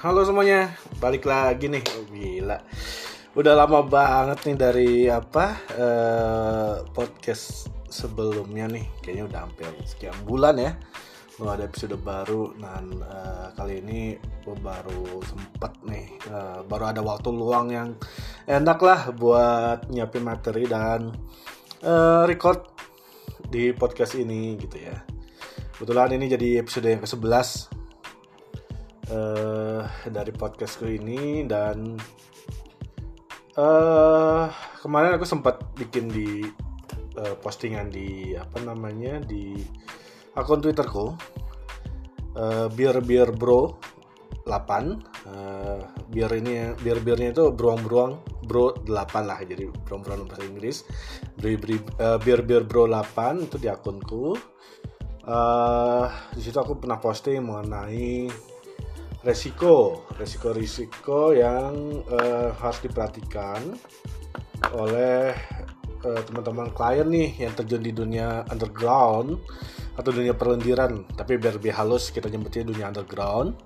Halo semuanya, balik lagi nih. Oh, gila. Udah lama banget nih dari apa eh, podcast sebelumnya nih. Kayaknya udah hampir sekian bulan ya. Mau ada episode baru dan eh, kali ini gue baru sempet nih eh, baru ada waktu luang yang enak lah buat nyiapin materi dan eh, record di podcast ini gitu ya. Kebetulan ini jadi episode yang ke-11 uh, dari podcastku ini dan uh, kemarin aku sempat bikin di uh, postingan di apa namanya di akun twitterku. Uh, biar biar bro 8 uh, biar ini biar biarnya itu beruang-beruang bro 8 lah jadi beruang-beruang bahasa Inggris. Biar biar bro 8 itu di akunku. Uh, di situ aku pernah posting mengenai resiko resiko-risiko yang uh, harus diperhatikan oleh uh, teman-teman klien nih yang terjun di dunia underground atau dunia perlendiran. Tapi biar lebih halus kita nyebutnya dunia underground.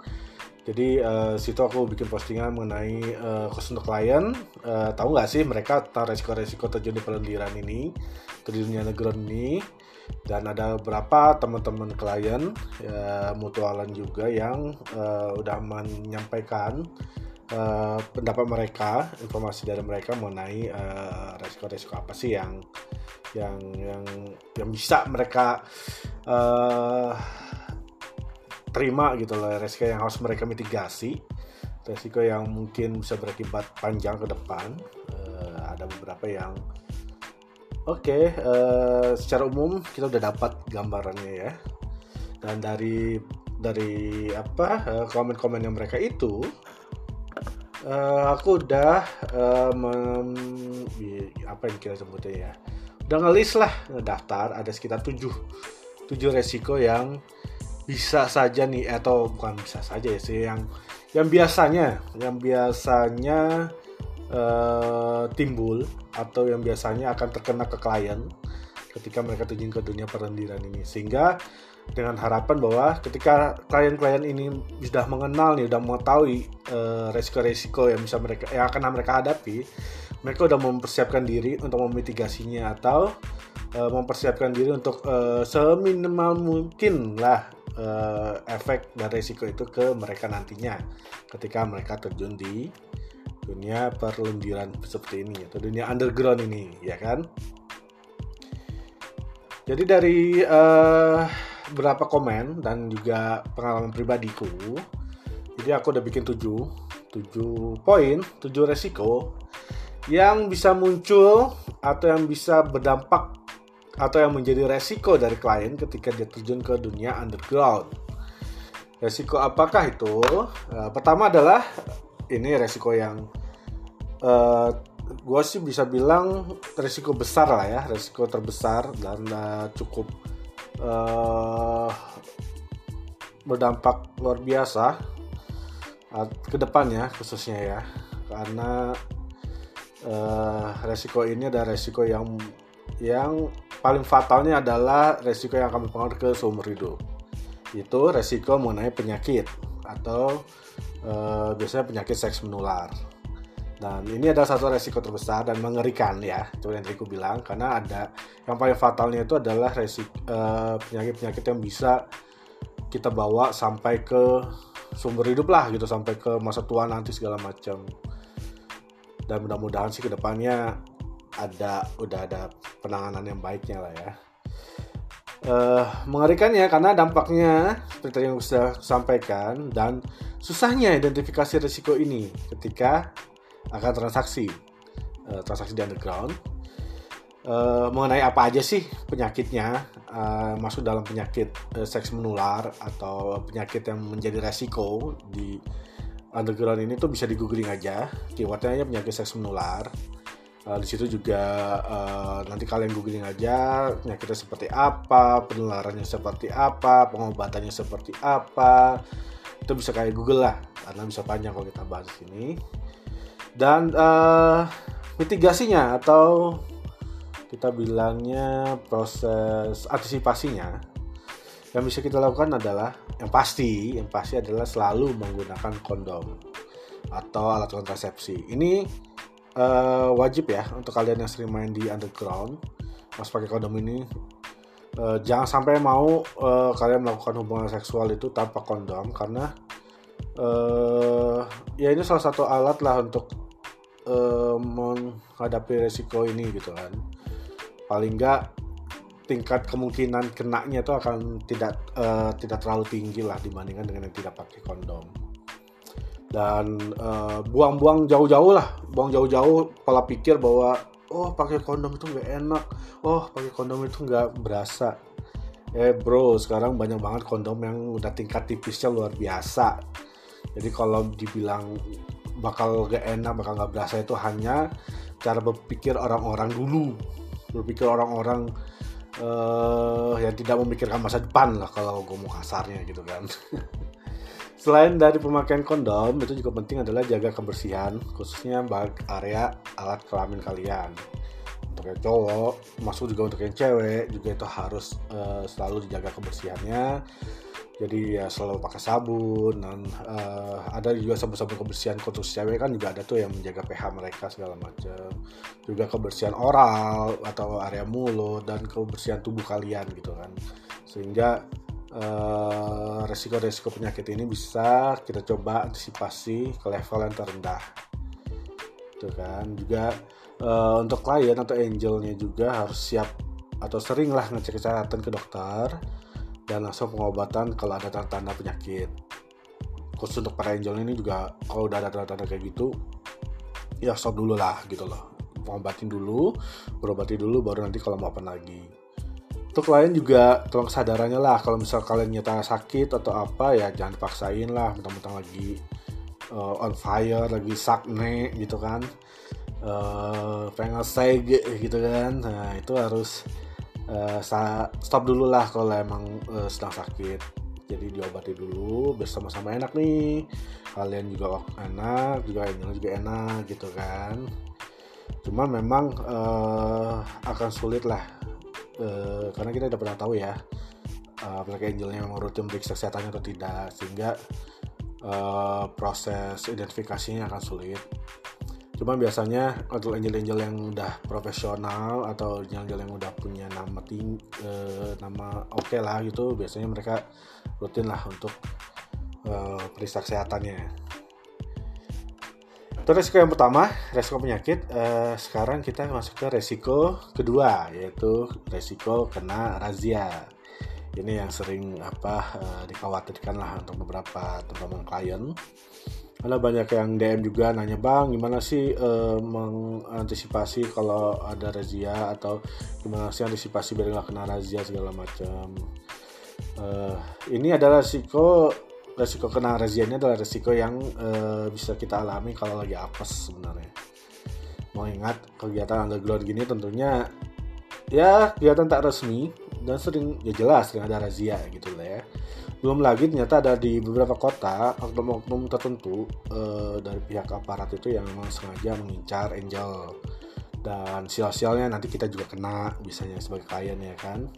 Jadi uh, situ aku bikin postingan mengenai uh, khusus untuk klien. Uh, tahu nggak sih mereka tentang resiko-resiko terjun di perlendiran ini di dunia underground ini dan ada beberapa teman-teman klien ya, mutualan juga yang uh, udah menyampaikan uh, pendapat mereka, informasi dari mereka mengenai uh, resiko-resiko apa sih yang yang yang yang bisa mereka uh, terima gitu loh, resiko yang harus mereka mitigasi, resiko yang mungkin bisa berakibat panjang ke depan. Uh, ada beberapa yang Oke, okay, uh, eh, secara umum kita udah dapat gambarannya ya. Dan dari dari apa uh, komen-komen yang mereka itu, uh, aku udah uh, mem, apa yang kita sebutnya ya, udah ngelis lah daftar ada sekitar 7 7 resiko yang bisa saja nih atau bukan bisa saja ya sih yang yang biasanya yang biasanya uh, timbul atau yang biasanya akan terkena ke klien ketika mereka terjun ke dunia perlendiran ini. Sehingga dengan harapan bahwa ketika klien-klien ini sudah mengenal nih, sudah mengetahui uh, resiko-resiko yang bisa mereka yang akan mereka hadapi, mereka sudah mempersiapkan diri untuk memitigasinya atau uh, mempersiapkan diri untuk uh, seminimal mungkin lah uh, efek dan resiko itu ke mereka nantinya ketika mereka terjun di dunia perlendiran seperti ini atau dunia underground ini ya kan jadi dari uh, beberapa komen dan juga pengalaman pribadiku jadi aku udah bikin 7 7 poin 7 resiko yang bisa muncul atau yang bisa berdampak atau yang menjadi resiko dari klien ketika dia terjun ke dunia underground. Resiko apakah itu? Uh, pertama adalah ini resiko yang uh, eh, gue sih bisa bilang resiko besar lah ya resiko terbesar dan uh, cukup uh, berdampak luar biasa uh, ke depannya khususnya ya. Karena uh, resiko ini ada resiko yang yang paling fatalnya adalah resiko yang akan berpengaruh ke seumur hidup. Itu resiko mengenai penyakit atau uh, biasanya penyakit seks menular dan ini adalah satu resiko terbesar dan mengerikan ya, seperti yang tadi aku bilang, karena ada yang paling fatalnya itu adalah resiko uh, penyakit-penyakit yang bisa kita bawa sampai ke sumber hidup lah gitu, sampai ke masa tua nanti segala macam. Dan mudah-mudahan sih ke depannya ada udah ada penanganan yang baiknya lah ya. Uh, mengerikannya karena dampaknya seperti yang sudah sampaikan dan susahnya identifikasi risiko ini ketika akan transaksi uh, transaksi di underground. Uh, mengenai apa aja sih penyakitnya? Uh, masuk dalam penyakit uh, seks menular atau penyakit yang menjadi resiko di underground ini tuh bisa di googling aja. Keywordnya aja penyakit seks menular uh, di situ juga uh, nanti kalian googling aja penyakitnya seperti apa penularannya seperti apa pengobatannya seperti apa. Itu bisa kayak Google lah karena bisa panjang kalau kita bahas ini dan uh, mitigasinya atau kita bilangnya proses antisipasinya yang bisa kita lakukan adalah yang pasti yang pasti adalah selalu menggunakan kondom atau alat kontrasepsi. Ini uh, wajib ya untuk kalian yang sering main di underground mas pakai kondom ini. Uh, jangan sampai mau uh, kalian melakukan hubungan seksual itu tanpa kondom karena uh, ya ini salah satu alat lah untuk uh, menghadapi resiko ini gitu kan. Paling enggak tingkat kemungkinan kenanya itu akan tidak uh, tidak terlalu tinggi lah dibandingkan dengan yang tidak pakai kondom dan uh, buang-buang jauh-jauh lah. Buang jauh-jauh pola pikir bahwa oh pakai kondom itu nggak enak. Oh pakai kondom itu nggak berasa. Eh bro sekarang banyak banget kondom yang udah tingkat tipisnya luar biasa. Jadi kalau dibilang bakal gak enak bakal nggak berasa itu hanya cara berpikir orang-orang dulu. Berpikir orang-orang uh, yang tidak memikirkan masa depan lah kalau gue mau kasarnya gitu kan Selain dari pemakaian kondom, itu juga penting adalah jaga kebersihan, khususnya bagi area alat kelamin kalian. Untuk yang cowok, masuk juga untuk yang cewek, juga itu harus uh, selalu dijaga kebersihannya. Jadi ya selalu pakai sabun dan uh, ada juga sabun-sabun kebersihan khusus cewek kan juga ada tuh yang menjaga pH mereka segala macam. Juga kebersihan oral atau area mulut dan kebersihan tubuh kalian gitu kan. Sehingga uh, resiko-resiko penyakit ini bisa kita coba antisipasi ke level yang terendah. Itu kan? Juga uh, untuk klien atau angelnya juga harus siap atau sering lah ngecek kesehatan ke dokter dan langsung pengobatan kalau ada tanda-tanda penyakit. Khusus untuk para angel ini juga kalau udah ada tanda-tanda kayak gitu ya stop dulu lah gitu loh. Pengobatin dulu berobati dulu baru nanti kalau mau apa lagi untuk klien juga tolong kesadarannya lah kalau misal kalian nyata sakit atau apa ya jangan paksain lah mentang-mentang lagi uh, on fire lagi sakne gitu kan. Uh, pengen seg gitu kan. Nah itu harus uh, stop dulu lah kalau emang uh, sedang sakit. Jadi diobati dulu bersama-sama enak nih. Kalian juga enak juga Angel juga enak gitu kan. Cuma memang uh, akan sulit lah uh, karena kita tidak pernah tahu ya uh, apakah Angelnya memang rutin periksa kesehatannya atau tidak sehingga uh, proses identifikasinya akan sulit Cuma biasanya untuk angel-angel yang udah profesional atau angel-angel yang udah punya nama ting eh, nama oke okay lah gitu, biasanya mereka rutin lah untuk eh, periksa kesehatannya. Itu resiko yang pertama, resiko penyakit. Eh, sekarang kita masuk ke resiko kedua, yaitu resiko kena razia. Ini yang sering apa eh, dikhawatirkan lah untuk beberapa teman-teman klien ada banyak yang DM juga nanya bang gimana sih uh, mengantisipasi kalau ada razia atau gimana sih antisipasi biar nggak kena razia segala macam uh, ini adalah risiko resiko kena razia adalah resiko yang uh, bisa kita alami kalau lagi apes sebenarnya mau ingat kegiatan underground gini tentunya ya kegiatan tak resmi dan sering ya jelas sering ada razia gitu lah ya belum lagi ternyata ada di beberapa kota oknum-oknum tertentu uh, dari pihak aparat itu yang memang sengaja mengincar Angel dan sial-sialnya nanti kita juga kena misalnya sebagai klien ya kan.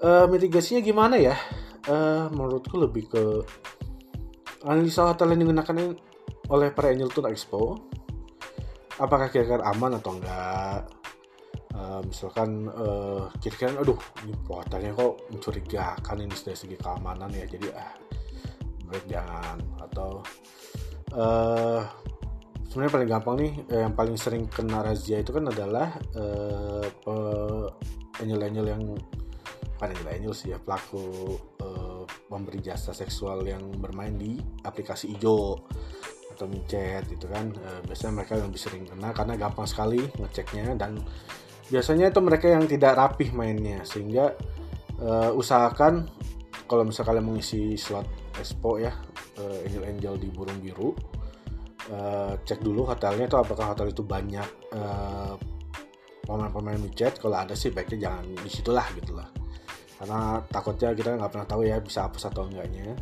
Uh, mitigasinya gimana ya? Uh, menurutku lebih ke analisa hotel yang digunakan oleh para Angel Tour Expo. Apakah kira-kira aman atau enggak? uh, misalkan uh, kira-kira aduh ini hotelnya kok mencurigakan ini dari segi keamanan ya jadi ah baik jangan atau uh, sebenarnya paling gampang nih yang paling sering kena razia itu kan adalah uh, angel-angel yang angel-angel sih ya pelaku uh, memberi jasa seksual yang bermain di aplikasi hijau atau micet gitu kan. Uh, biasanya mereka yang lebih sering kena karena gampang sekali ngeceknya dan biasanya itu mereka yang tidak rapih mainnya. Sehingga uh, usahakan kalau misalnya kalian mengisi slot expo ya uh, angel angel di burung biru uh, cek dulu hotelnya itu apakah hotel itu banyak uh, pemain-pemain micet. Kalau ada sih baiknya jangan di situlah gitu lah karena takutnya kita nggak pernah tahu ya bisa apa atau enggaknya.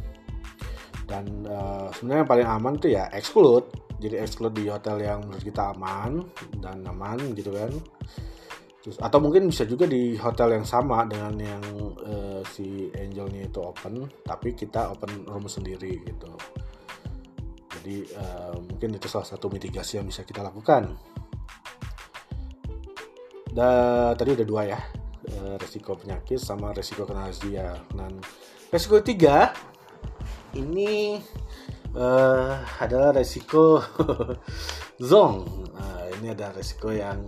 Dan uh, sebenarnya yang paling aman tuh ya exclude. Jadi exclude di hotel yang menurut kita aman dan aman gitu kan. Terus, atau mungkin bisa juga di hotel yang sama dengan yang uh, si angelnya itu open tapi kita open room sendiri gitu. Jadi uh, mungkin itu salah satu mitigasi yang bisa kita lakukan. Dan tadi udah dua ya uh, resiko penyakit sama resiko kena razia. Dan resiko ketiga ini uh, adalah resiko zong. Uh, ini ada resiko yang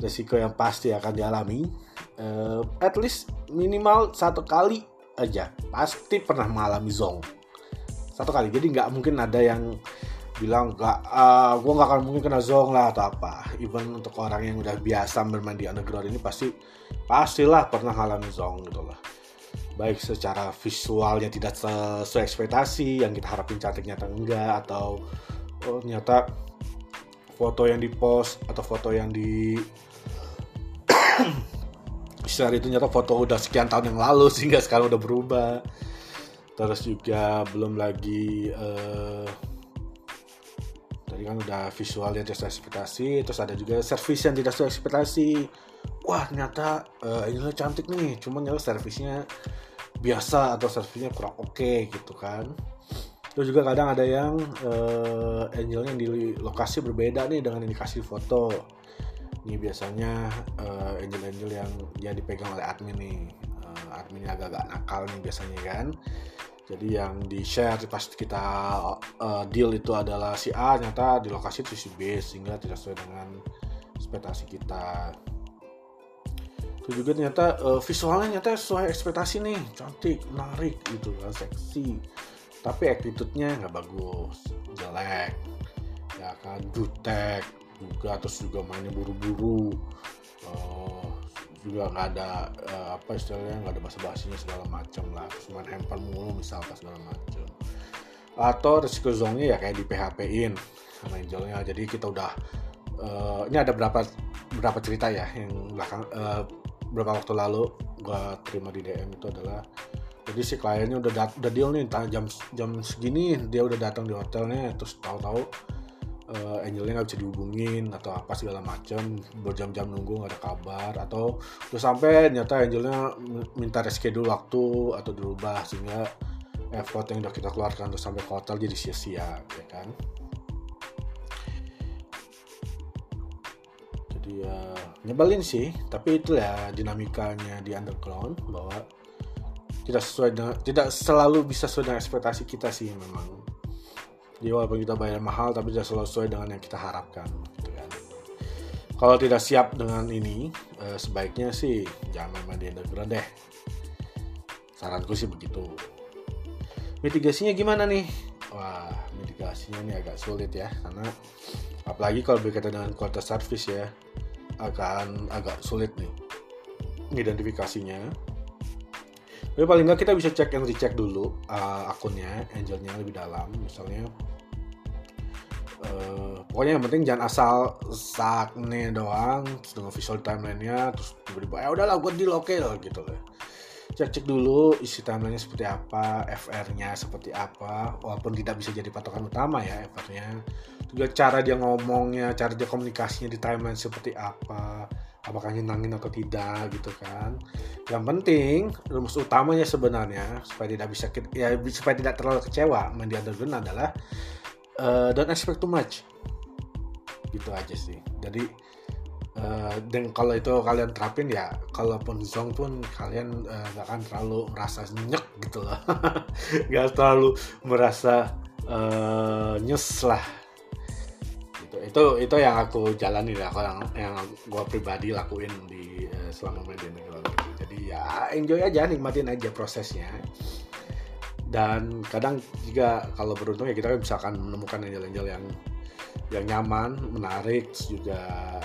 resiko yang pasti akan dialami. Uh, at least minimal satu kali aja. Pasti pernah mengalami zong. Satu kali. Jadi nggak mungkin ada yang bilang nggak uh, gue nggak akan mungkin kena zong lah atau apa. Even untuk orang yang udah biasa bermain di underground ini pasti pastilah pernah mengalami zong gitu lah baik secara visualnya tidak sesuai ekspektasi yang kita harapin cantiknya atau enggak atau oh, ternyata foto yang dipost atau foto yang di share itu nyata foto udah sekian tahun yang lalu sehingga sekarang udah berubah. Terus juga belum lagi uh, tadi kan udah visualnya tidak sesuai ekspektasi terus ada juga servis yang tidak sesuai ekspektasi wah ternyata uh, ini cantik nih. Cuman ya servisnya biasa atau servisnya kurang oke okay, gitu kan. Terus juga kadang ada yang uh, angelnya di lokasi berbeda nih dengan yang dikasih foto. Ini biasanya uh, angel-angel yang dia dipegang oleh admin nih. Uh, adminnya agak-agak nakal nih biasanya kan jadi yang di share pas kita uh, deal itu adalah si A nyata di lokasi itu si B sehingga tidak sesuai dengan ekspektasi kita. Itu juga ternyata uh, visualnya nyata sesuai ekspektasi nih. Cantik menarik gitu kan seksi. Tapi attitude-nya nggak bagus jelek. Ya kan jutek juga terus juga mainnya buru-buru. Uh, juga nggak ada uh, apa istilahnya nggak ada bahasa basinya segala macam lah. Main handphone mulu misalkan segala macam atau resiko zongnya ya kayak di PHP in sama Angelnya. Jadi kita udah uh, ini ada berapa berapa cerita ya yang belakang uh, beberapa waktu lalu gua terima di DM itu adalah jadi si kliennya udah dat udah deal nih jam jam segini dia udah datang di hotelnya terus tahu-tahu uh, angelnya nggak bisa dihubungin atau apa segala macam berjam-jam nunggu nggak ada kabar atau udah sampai nyata angelnya minta reschedule waktu atau dirubah sehingga effort yang udah kita keluarkan untuk sampai ke hotel jadi sia-sia ya kan? Jadi ya nyebelin sih tapi itu ya dinamikanya di underground bahwa tidak sesuai dengan tidak selalu bisa sesuai dengan ekspektasi kita sih memang jadi walaupun kita bayar mahal tapi tidak selalu sesuai dengan yang kita harapkan gitu kan. Kalau tidak siap dengan ini eh, sebaiknya sih jangan main di underground deh. Saranku sih begitu. Mitigasinya gimana nih? Wah mitigasinya ini agak sulit ya karena apalagi kalau berkaitan dengan kualitas service ya akan agak sulit nih identifikasinya tapi paling nggak kita bisa cek and recheck dulu uh, akunnya, angelnya lebih dalam. Misalnya uh, pokoknya yang penting jangan asal sakne doang terus dengan visual timelinenya terus tiba-tiba ya udahlah gue deal oke lah gitu lah. Cek cek dulu isi timelinenya seperti apa FR-nya seperti apa walaupun tidak bisa jadi patokan utama ya FR-nya juga cara dia ngomongnya cara dia komunikasinya di timeline seperti apa apakah nyenangin atau tidak gitu kan. Yang penting rumus utamanya sebenarnya supaya tidak bisa ya supaya tidak terlalu kecewa main di underground adalah uh, don't expect too much. Gitu aja sih. Jadi uh, dan kalau itu kalian terapin ya kalaupun zong pun kalian uh, gak akan terlalu merasa nyek gitu loh. Gak terlalu merasa uh, nyes lah gitu itu itu yang aku jalani ya yang yang gue pribadi lakuin di uh, selama main di jadi ya enjoy aja nikmatin aja prosesnya dan kadang juga kalau beruntung ya kita bisa akan menemukan angel-angel yang yang nyaman, menarik, juga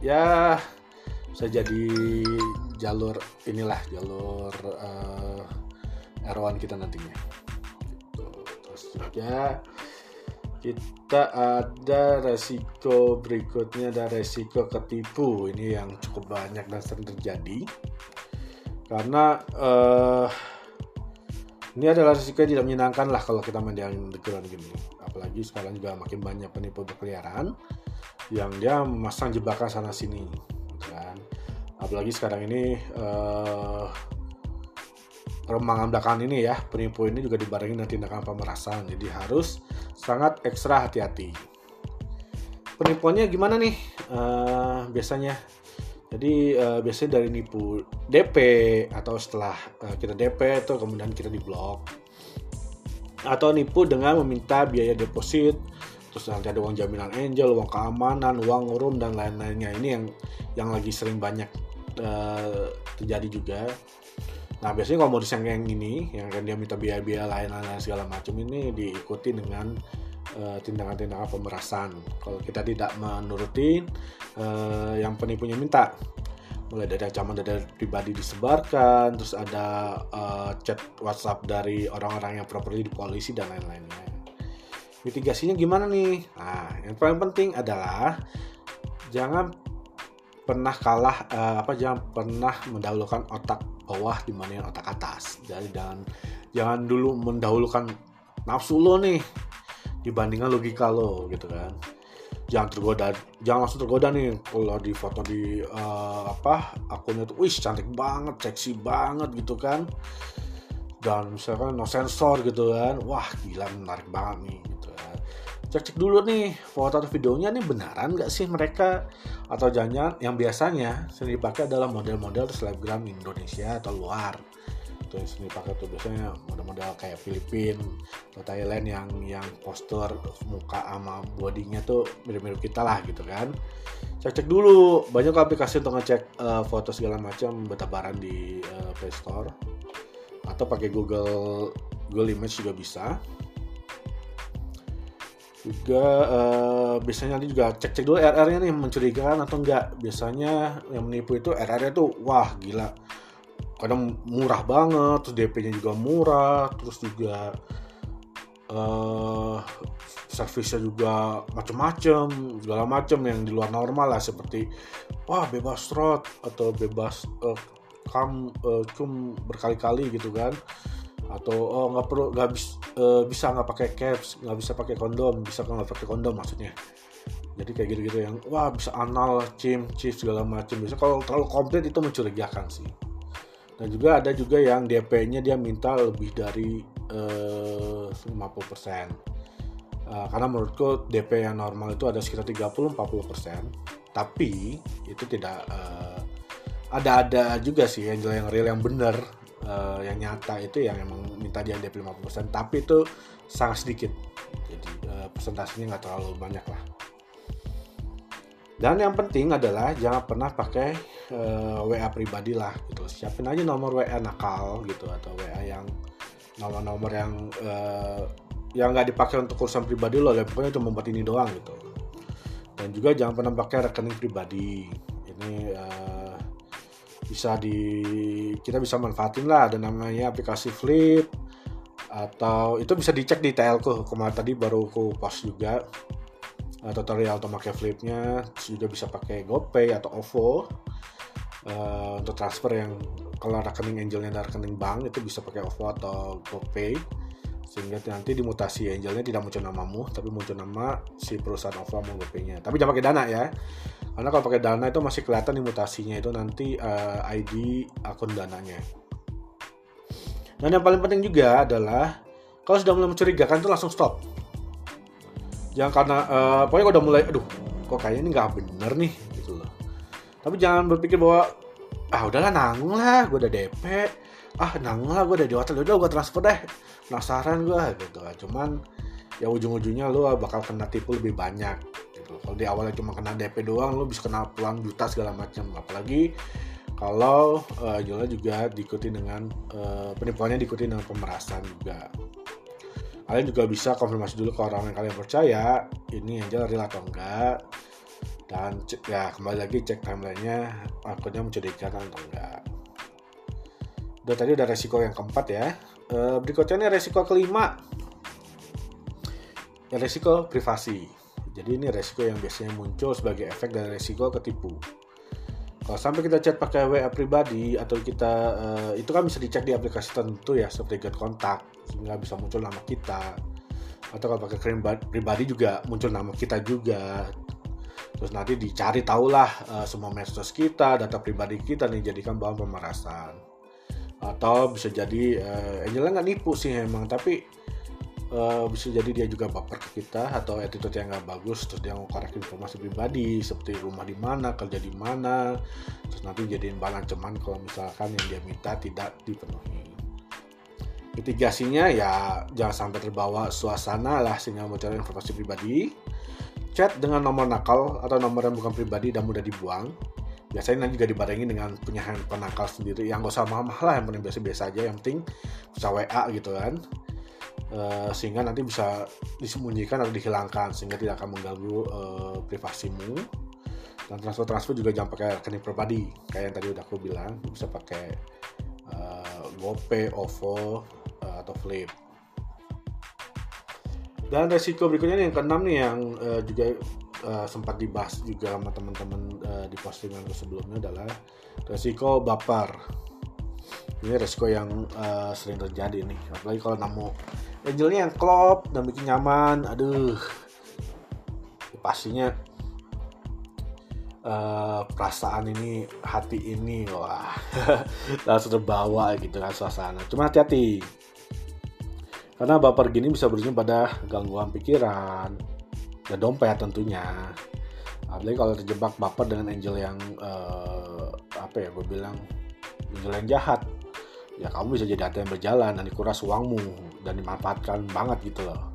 ya bisa jadi jalur inilah jalur uh, R1 kita nantinya. Gitu. Terus juga kita ada resiko berikutnya ada resiko ketipu. Ini yang cukup banyak dan sering terjadi. Karena uh, ini adalah risiko yang tidak menyenangkan lah kalau kita di underground gini apalagi sekarang juga makin banyak penipu berkeliaran yang dia memasang jebakan sana sini kan. Apalagi sekarang ini uh, remangan belakangan ini ya penipu ini juga dibarengi dengan tindakan pemerasan. Jadi harus sangat ekstra hati-hati. Penipuannya gimana nih? Uh, biasanya. Jadi uh, biasanya dari nipu DP atau setelah uh, kita DP itu kemudian kita diblok. Atau nipu dengan meminta biaya deposit. Terus nanti ada uang jaminan angel uang keamanan uang room dan lain-lainnya. Ini yang yang lagi sering banyak uh, terjadi juga Nah biasanya kalau modus yang yang ini, yang kan dia minta biaya-biaya lain-lain segala macam ini diikuti dengan eh, tindakan-tindakan pemerasan. Kalau kita tidak menuruti uh, yang penipunya minta, mulai dari ancaman data pribadi disebarkan, terus ada uh, chat WhatsApp dari orang-orang yang properly di polisi dan lain-lainnya. Mitigasinya gimana nih? Nah, yang paling penting adalah jangan pernah kalah uh, apa jangan pernah mendahulukan otak bawah dibanding otak atas. Jadi jangan jangan dulu mendahulukan nafsu lo nih dibandingkan logika lo gitu kan. Jangan tergoda jangan langsung tergoda nih kalau di foto di uh, apa akunnya tuh wih cantik banget seksi banget gitu kan. Dan misalkan no sensor gitu kan. Wah gila menarik banget nih cek cek dulu nih foto atau videonya nih benaran nggak sih mereka? Atau jangan yang biasanya sering dipakai adalah model-model selebgram Indonesia atau luar. Itu yang sering dipakai tuh biasanya model-model kayak Filipina atau Thailand yang yang postur muka sama bodinya tuh mirip-mirip kita lah gitu kan. Cek cek dulu banyak aplikasi untuk ngecek uh, foto segala macam bertabaran di uh, Play Store. Atau pakai Google Google Image juga bisa juga uh, biasanya nanti juga cek-cek dulu RR-nya nih mencurigakan atau enggak. Biasanya yang menipu itu RR-nya tuh wah gila. Kadang murah banget terus DP-nya juga murah terus juga uh, servisnya juga macam-macam segala macam yang di luar normal lah seperti wah bebas rot atau bebas uh, kam uh, cum berkali-kali gitu kan atau oh nggak perlu nggak bis, uh, bisa nggak pakai caps nggak bisa pakai kondom bisa nggak pakai kondom maksudnya. Jadi kayak gitu-gitu yang wah bisa anal cim chief segala macam. Bisa kalau terlalu komplit itu mencurigakan sih. Dan juga ada juga yang DP-nya dia minta lebih dari uh, 50% uh, karena menurutku DP yang normal itu ada sekitar 30-40% tapi itu tidak uh, ada-ada juga sih angel yang real yang benar uh, yang nyata itu yang emang minta dia DP 50% tapi itu sangat sedikit. Jadi uh, persentasenya nggak terlalu banyak lah. Dan yang penting adalah jangan pernah pakai uh, eh, WA pribadi lah gitu. Siapin aja nomor WA nakal gitu atau WA yang nomor-nomor yang uh, yang nggak dipakai untuk urusan pribadi lo, ya pokoknya cuma buat ini doang gitu. Dan juga jangan pernah pakai rekening pribadi. Ini uh, bisa di kita bisa manfaatin lah. Ada namanya aplikasi Flip atau itu bisa dicek di TLku kemarin tadi baru aku post juga uh, tutorial untuk pakai Flipnya. Juga bisa pakai GoPay atau OVO uh, untuk transfer yang kalau rekening angelnya dari rekening bank itu bisa pakai OVO atau GoPay. Sehingga nanti dimutasi angelnya tidak muncul namamu tapi muncul nama si perusahaan OVO mau GoPay-nya. Tapi jangan pakai dana ya karena kalau pakai dana itu masih kelihatan nih mutasinya itu nanti uh, eh, ID akun dananya. Dan yang paling penting juga adalah kalau sudah mulai mencurigakan itu langsung stop. Jangan karena uh, pokoknya udah mulai aduh kok kayaknya ini nggak bener nih gitu loh. Tapi jangan berpikir bahwa ah udahlah nanggung lah gue udah DP ah nanggung lah gue udah di hotel. Udah gue transfer deh. Penasaran gue gitu. Cuman ya ujung-ujungnya lu bakal kena tipu lebih banyak gitu. Kalau di awalnya cuma kena DP doang lo bisa kena puluhan juta segala macam. Apalagi kalau uh, jualnya juga diikuti dengan uh, penipuannya diikuti dengan pemerasan juga. Kalian juga bisa konfirmasi dulu ke orang yang kalian percaya ini Angel real atau enggak. Dan ya kembali lagi cek timelinenya akunnya mencurigakan atau enggak. Udah tadi udah resiko yang keempat ya. Uh, berikutnya ini resiko kelima. Ya resiko privasi jadi ini resiko yang biasanya muncul sebagai efek dari resiko ketipu. Kalau sampai kita chat pakai WA pribadi atau kita uh, itu kan bisa dicek di aplikasi tertentu ya seperti Get Kontak sehingga bisa muncul nama kita. Atau kalau pakai krim pribadi juga muncul nama kita juga. Terus nanti dicari tahulah uh, semua medsos kita, data pribadi kita nih jadikan bahan pemerasan. atau bisa jadi uh, Angelnya nggak nipu sih emang tapi uh, bisa jadi dia juga baper ke kita atau attitude yang nggak bagus terus dia ngorek informasi pribadi seperti rumah di mana kerja di mana terus nanti jadiin bahan ancaman kalau misalkan yang dia minta tidak dipenuhi. Mitigasinya ya jangan sampai terbawa suasana lah sehingga mencari informasi pribadi. Chat dengan nomor nakal atau nomor yang bukan pribadi dan mudah dibuang. Biasanya nanti juga dibarengi dengan punya handphone nakal sendiri. Yang gak usah mahal-mahal lah yang biasa-biasa aja. Yang penting bisa WA gitu kan e, sehingga nanti bisa disembunyikan atau dihilangkan sehingga tidak akan mengganggu e, privasimu. Dan transfer transfer juga jangan pakai rekening pribadi kayak yang tadi udah aku bilang. Bisa pakai e, GoPay, OVO e, atau Flip. Dan resiko berikutnya nih, yang keenam nih yang e, juga uh, sempat dibahas juga sama teman-teman uh, di postingan sebelumnya adalah resiko baper. Ini resiko yang uh, sering terjadi nih, apalagi kalau nemu angelnya yang klop dan bikin nyaman, aduh, pastinya uh, perasaan ini, hati ini, wah, langsung terbawa gitu kan suasana. Cuma hati-hati, karena baper gini bisa berujung pada gangguan pikiran, dan dompet tentunya. Apalagi kalau terjebak baper dengan angel yang uh, apa ya gue bilang yang jahat. Ya kamu bisa jadi yang berjalan dan dikuras uangmu dan dimanfaatkan banget gitu loh.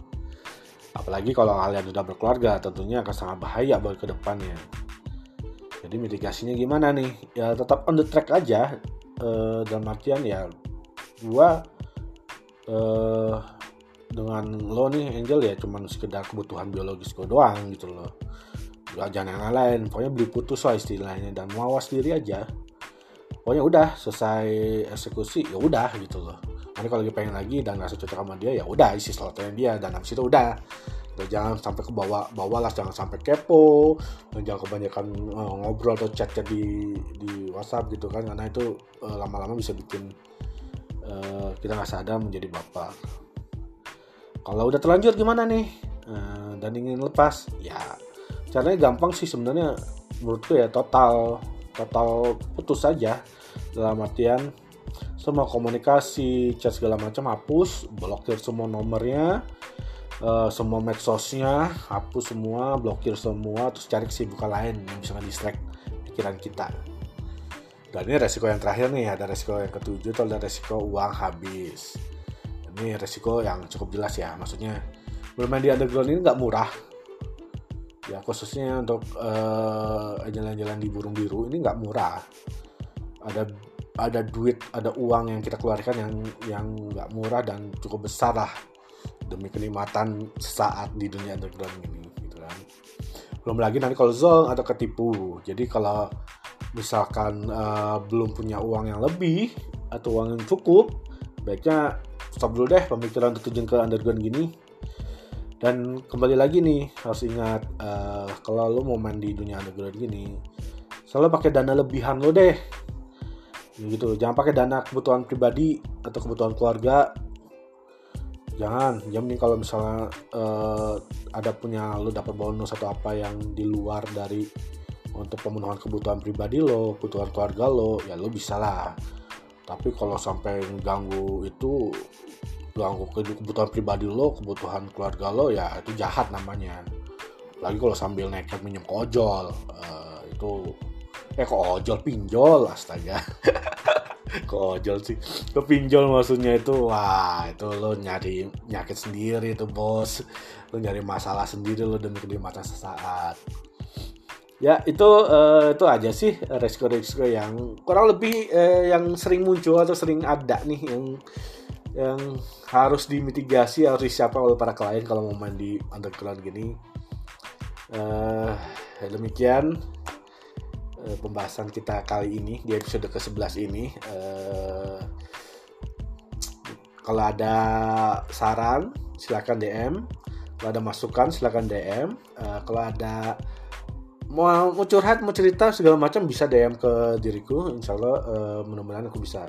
Apalagi kalau kalian sudah berkeluarga tentunya akan sangat bahaya buat ke depannya jadi mitigasinya gimana nih? Ya tetap on the track aja uh, dalam artian ya gua uh, dengan lo nih Angel ya cuman sekedar kebutuhan biologis gue doang gitu loh. Gak jangan yang lain pokoknya beli putus lah istilahnya dan mawas diri aja pokoknya udah selesai eksekusi ya udah gitu loh. Nanti kalau lagi pengen lagi dan rasa cocok sama dia ya udah isi slotnya dia dan habis itu udah. Dan jangan sampai ke bawah bawah lah jangan sampai kepo dan jangan kebanyakan uh, ngobrol atau chat chat di di WhatsApp gitu kan karena itu uh, lama-lama bisa bikin uh, kita nggak sadar menjadi bapak. Kalau udah terlanjur gimana nih? Uh, dan ingin lepas ya caranya gampang sih sebenarnya menurutku ya total total putus saja. Dalam artian semua komunikasi chat segala macam hapus blokir semua nomornya uh, semua medsosnya hapus semua blokir semua terus cari kesibukan lain yang bisa distract pikiran kita. Dan ini resiko yang terakhir nih ada resiko yang ketujuh itu ada resiko uang habis. Ini resiko yang cukup jelas ya maksudnya. Bermain di underground ini nggak murah ya khususnya untuk uh, jalan-jalan di burung biru ini nggak murah. Ada ada duit ada uang yang kita keluarkan yang yang nggak murah dan cukup besar lah demi kenikmatan saat di dunia underground ini gitu kan. Belum lagi nanti kalau zong atau ketipu. Jadi kalau misalkan uh, belum punya uang yang lebih atau uang yang cukup baiknya stop dulu deh pemikiran untuk terjun ke underground gini dan kembali lagi nih harus ingat uh, kalau lo mau main di dunia underground gini selalu pakai dana lebihan lo deh. Gitu jangan pakai dana kebutuhan pribadi atau kebutuhan keluarga. Jangan nih kalau misalnya uh, ada punya lo dapat bonus atau apa yang di luar dari untuk pemenuhan kebutuhan pribadi lo kebutuhan keluarga lo ya lo bisa lah. Tapi kalau sampai ganggu itu ganggu kebutuhan pribadi lo kebutuhan keluarga lo ya itu jahat namanya. Lagi kalau sambil nekat minjem kojol uh, itu eh kok ojol pinjol astaga. Kok ojol sih? Ke pinjol maksudnya itu? Wah itu lo nyari nyakit sendiri itu bos. Lo nyari masalah sendiri lo demi kenikmatan sesaat. Ya itu uh, itu aja sih resiko-resiko yang kurang lebih uh, yang sering muncul atau sering ada nih yang yang harus dimitigasi harus disiapkan oleh para klien kalau mau main di underground gini. Uh, demikian uh, pembahasan kita kali ini di episode ke-11 ini. Uh, kalau ada saran silakan DM kalau ada masukan silakan DM uh, kalau ada mau curhat mau cerita segala macam bisa DM ke diriku. Insya Allah uh, mudah-mudahan aku bisa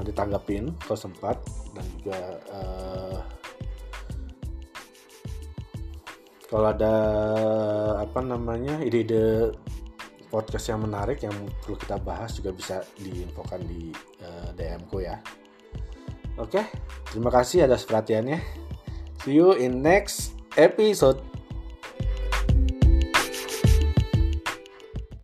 nanti tanggapin kalau sempat dan juga uh, kalau ada apa namanya ide-ide podcast yang menarik yang perlu kita bahas juga bisa diinfokan di uh, DM ku ya. Oke, terima kasih atas perhatiannya. See you in next episode.